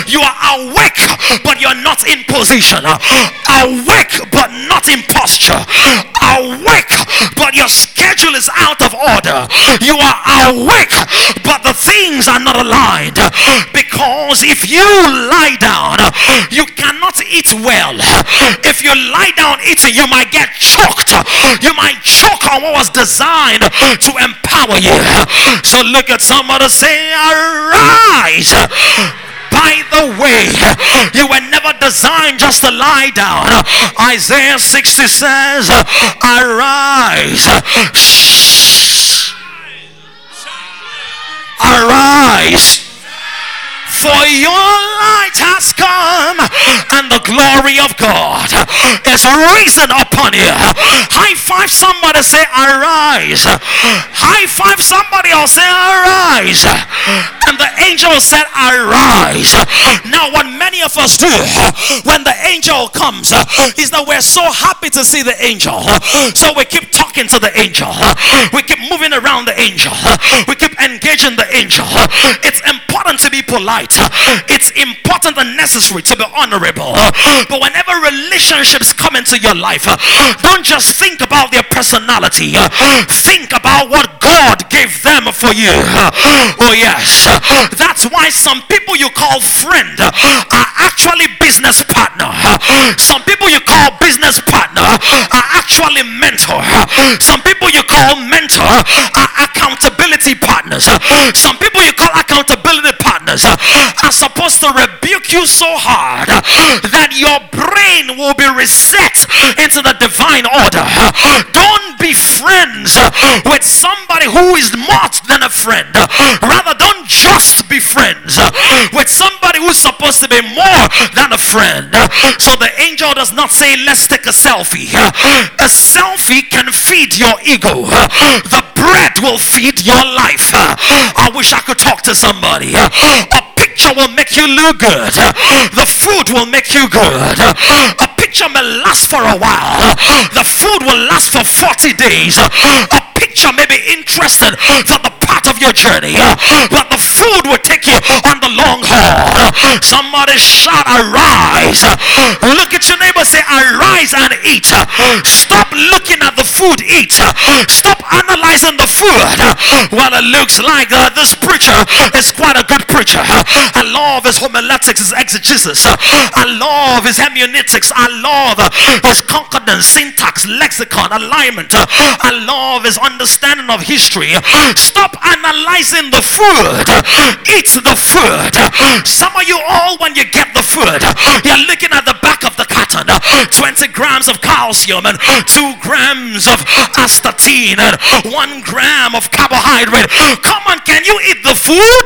You are awake, but you're not in position. Awake, but not in posture. Awake, but your schedule is out of order. You are awake, but the things are not aligned. Because if you lie down, you cannot eat well. If you lie down eating, you might get choked. You might choke on what was designed to empower you. So look at somebody say, Arise by the way, you were never designed just to lie down. Isaiah 60 says, Arise. Arise for your light has come, and the glory of God is risen upon you. High five somebody, say, Arise. High five somebody else, say, Arise. And the angel said, Arise. Now, what many of us do when the angel comes is that we're so happy to see the angel. So we keep talking to the angel, we keep moving around the angel, we keep engaging the angel. It's important to be polite, it's important and necessary to be honorable. But whenever relationships come into your life, don't just think about their personality, think about what God gave them for you. Oh, yes, that's why some people you call friend are actually business partner. Some people you call business partner are actually mentor. Some people you call mentor are accountability partners. Some people you call accountability partners uh, are supposed to rebuke you so hard uh, that your brain will be reset into the divine order. Uh, don't be friends with somebody who is more than a friend. Rather, don't just be friends uh, with somebody who's supposed to be more than a friend. Uh, so the angel does not say, Let's take a selfie. Uh, a selfie can feed your ego, the bread will feed your life. I wish I could talk to somebody. A picture will make you look good, the food will make you good. A picture may last for a while, the food will last for 40 days. A picture may be interesting for the part of your journey, but the food will take you on the long haul. Somebody shout, Arise! Look at your neighbor, say, Arise and eat. Stop looking at the food, eat. Stop analyzing the food. Well, it looks like uh, this preacher is quite a good preacher. I love his homiletics, his exegesis. I love his hermeneutics. I love his concordance, syntax, lexicon, alignment. I love his understanding of history. Stop analyzing the food. Eat the food. Some of you all, when you get the food, you're looking at the back of the carton 20 grams of calcium and 2 grams of astatine and 1 gram of carbohydrate. Come on, can you eat the food?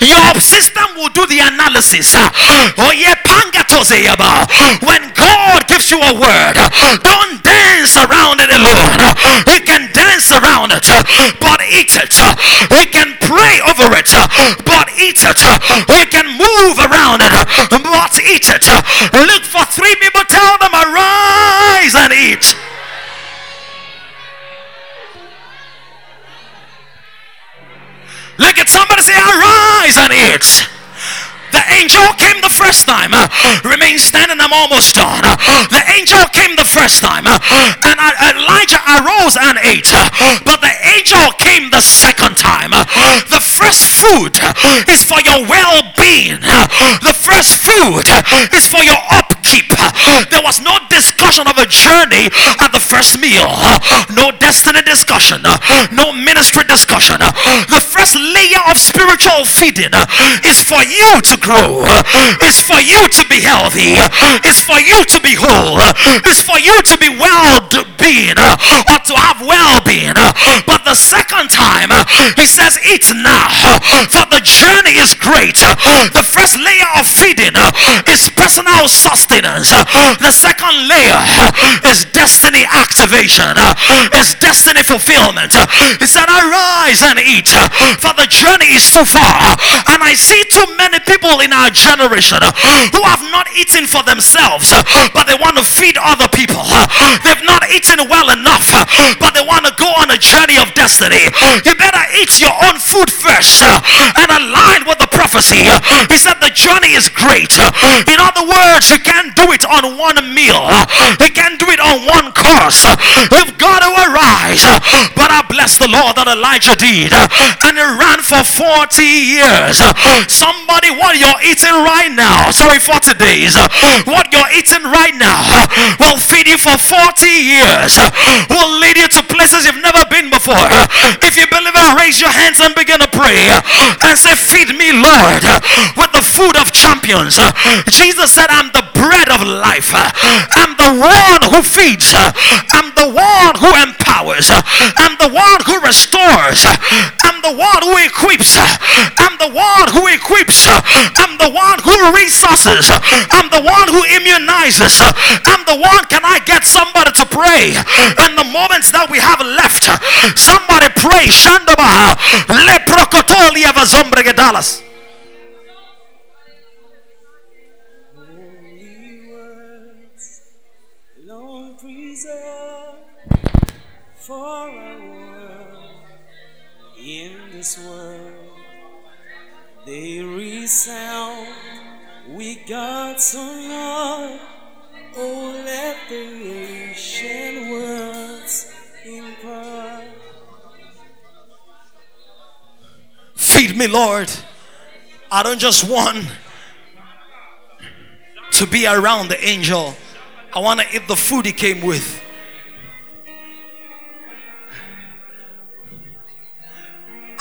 Your system will do the analysis. Oh, yeah, when God gives you a word, don't dance around it alone. You can dance around it, but eat it. We can over it, but eat it. We can move around it, but eat it. Look for three people, tell them, arise and eat. Look at somebody say, arise and eat. Angel came the first time. Uh, remain standing, I'm almost done. Uh, the angel came the first time, uh, and Elijah arose and ate. Uh, but the angel came the second time. Uh, the first food uh, is for your well being, the first food is for your upkeep. There was no discussion of a journey at the first meal, no destiny discussion, no ministry discussion. The first layer of spiritual feeding is for you to grow. It's for you to be healthy. It's for you to be whole. It's for you to be well being or to have well being. But the second time, he says, Eat now, for the journey is great. The first layer of feeding is personal sustenance. The second layer is destiny activation, is destiny fulfillment. He said, Arise and eat, for the journey is too far. And I see too many people people in our generation uh, who have not eaten for themselves, uh, but they want to feed other people. Uh, they've not eaten well enough, uh, but they want to go on a journey of destiny. You better eat your own food first uh, and align with the prophecy. Uh, he said the journey is great. In other words, you can't do it on one meal. You can't do it on one course. You've got to arise. But I bless the Lord that Elijah did. And he ran for 40 years. Somebody, what eating right now, sorry, 40 days, what you're eating right now will feed you for 40 years, will lead you to places you've never been before. If you believe it, raise your hands and begin to pray and say, Feed me, Lord, with food of champions. Jesus said, I'm the bread of life. I'm the one who feeds. I'm the one who empowers. I'm the one who restores. I'm the one who equips. I'm the one who equips. I'm the one who resources. I'm the one who immunizes. I'm the one. Can I get somebody to pray? In the moments that we have left, somebody pray. Shandaba. Leprokotolia vazombregedalas. For our world in this world. They resound we got some more. Oh, let the ancient words impart. Feed me, Lord. I don't just want to be around the angel. I want to eat the food he came with.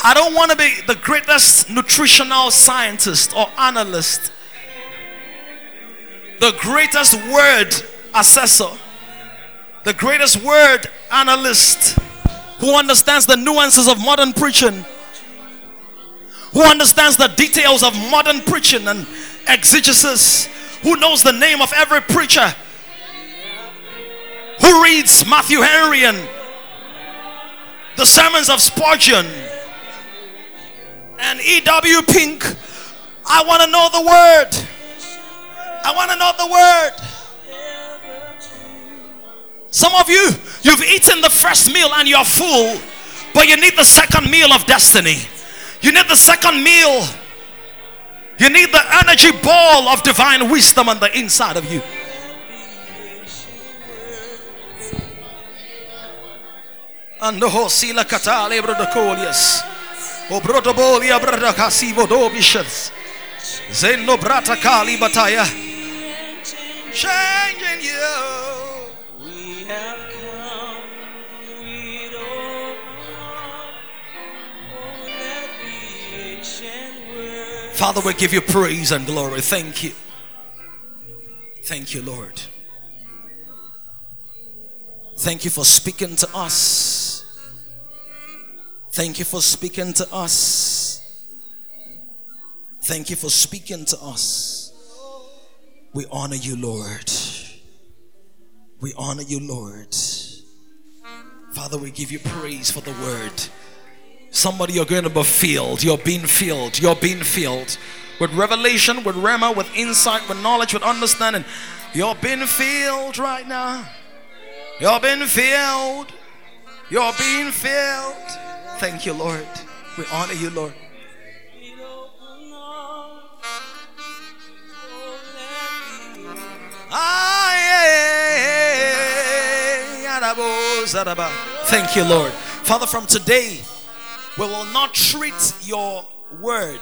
I don't want to be the greatest nutritional scientist or analyst, the greatest word assessor, the greatest word analyst who understands the nuances of modern preaching, who understands the details of modern preaching and exegesis, who knows the name of every preacher, who reads Matthew Henry and the sermons of Spurgeon and E.W. Pink. I want to know the word. I want to know the word. Some of you, you've eaten the first meal and you're full, but you need the second meal of destiny. You need the second meal. You need the energy ball of divine wisdom on the inside of you. And the whole sila katale bro the Obrodobolia brada kasivo dobishas. Zeno brata kali bataya. Changing you. We have come, we Oh, Father, we give you praise and glory. Thank you. Thank you, Lord. Thank you for speaking to us. Thank you for speaking to us. Thank you for speaking to us. We honor you, Lord. We honor you, Lord. Father, we give you praise for the word. Somebody, you're going to be filled. You're being filled. You're being filled with revelation, with rhema, with insight, with knowledge, with understanding. You're being filled right now. You're being filled. You're being filled. Thank you, Lord. We honor you, Lord. Thank you, Lord. Father, from today, we will not treat your word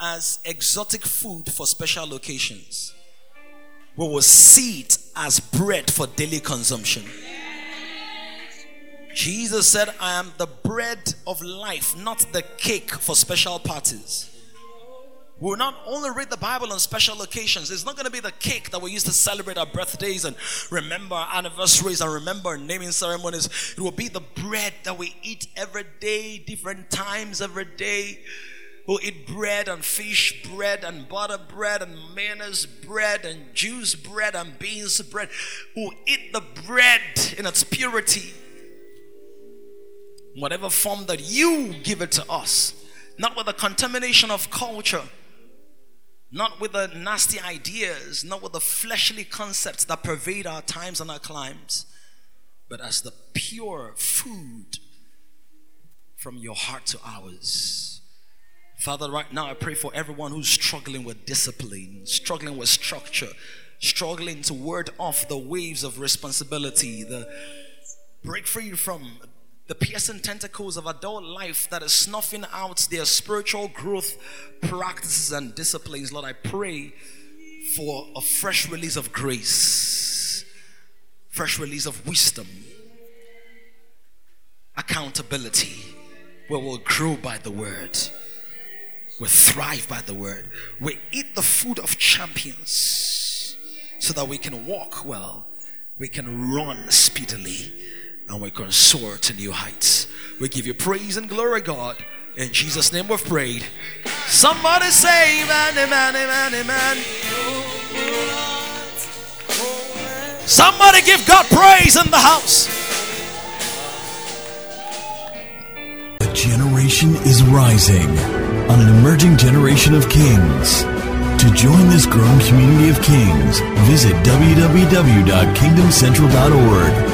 as exotic food for special occasions. We will see it as bread for daily consumption. Jesus said, I am the bread of life, not the cake for special parties. We will not only read the Bible on special occasions. It's not going to be the cake that we use to celebrate our birthdays and remember our anniversaries and remember naming ceremonies. It will be the bread that we eat every day, different times every day. We'll eat bread and fish bread and butter bread and mayonnaise bread and juice bread and beans bread. We'll eat the bread in its purity whatever form that you give it to us, not with the contamination of culture, not with the nasty ideas, not with the fleshly concepts that pervade our times and our climes, but as the pure food from your heart to ours. Father, right now I pray for everyone who's struggling with discipline, struggling with structure, struggling to ward off the waves of responsibility, the break free from the piercing tentacles of adult life that is snuffing out their spiritual growth practices and disciplines. Lord, I pray for a fresh release of grace, fresh release of wisdom, accountability, where we'll grow by the word, we'll thrive by the word, we eat the food of champions so that we can walk well, we can run speedily and we can soar to new heights. We give you praise and glory, God. In Jesus' name we've prayed. Somebody say amen, amen, amen, amen. Somebody give God praise in the house. A generation is rising on an emerging generation of kings. To join this growing community of kings, visit www.kingdomcentral.org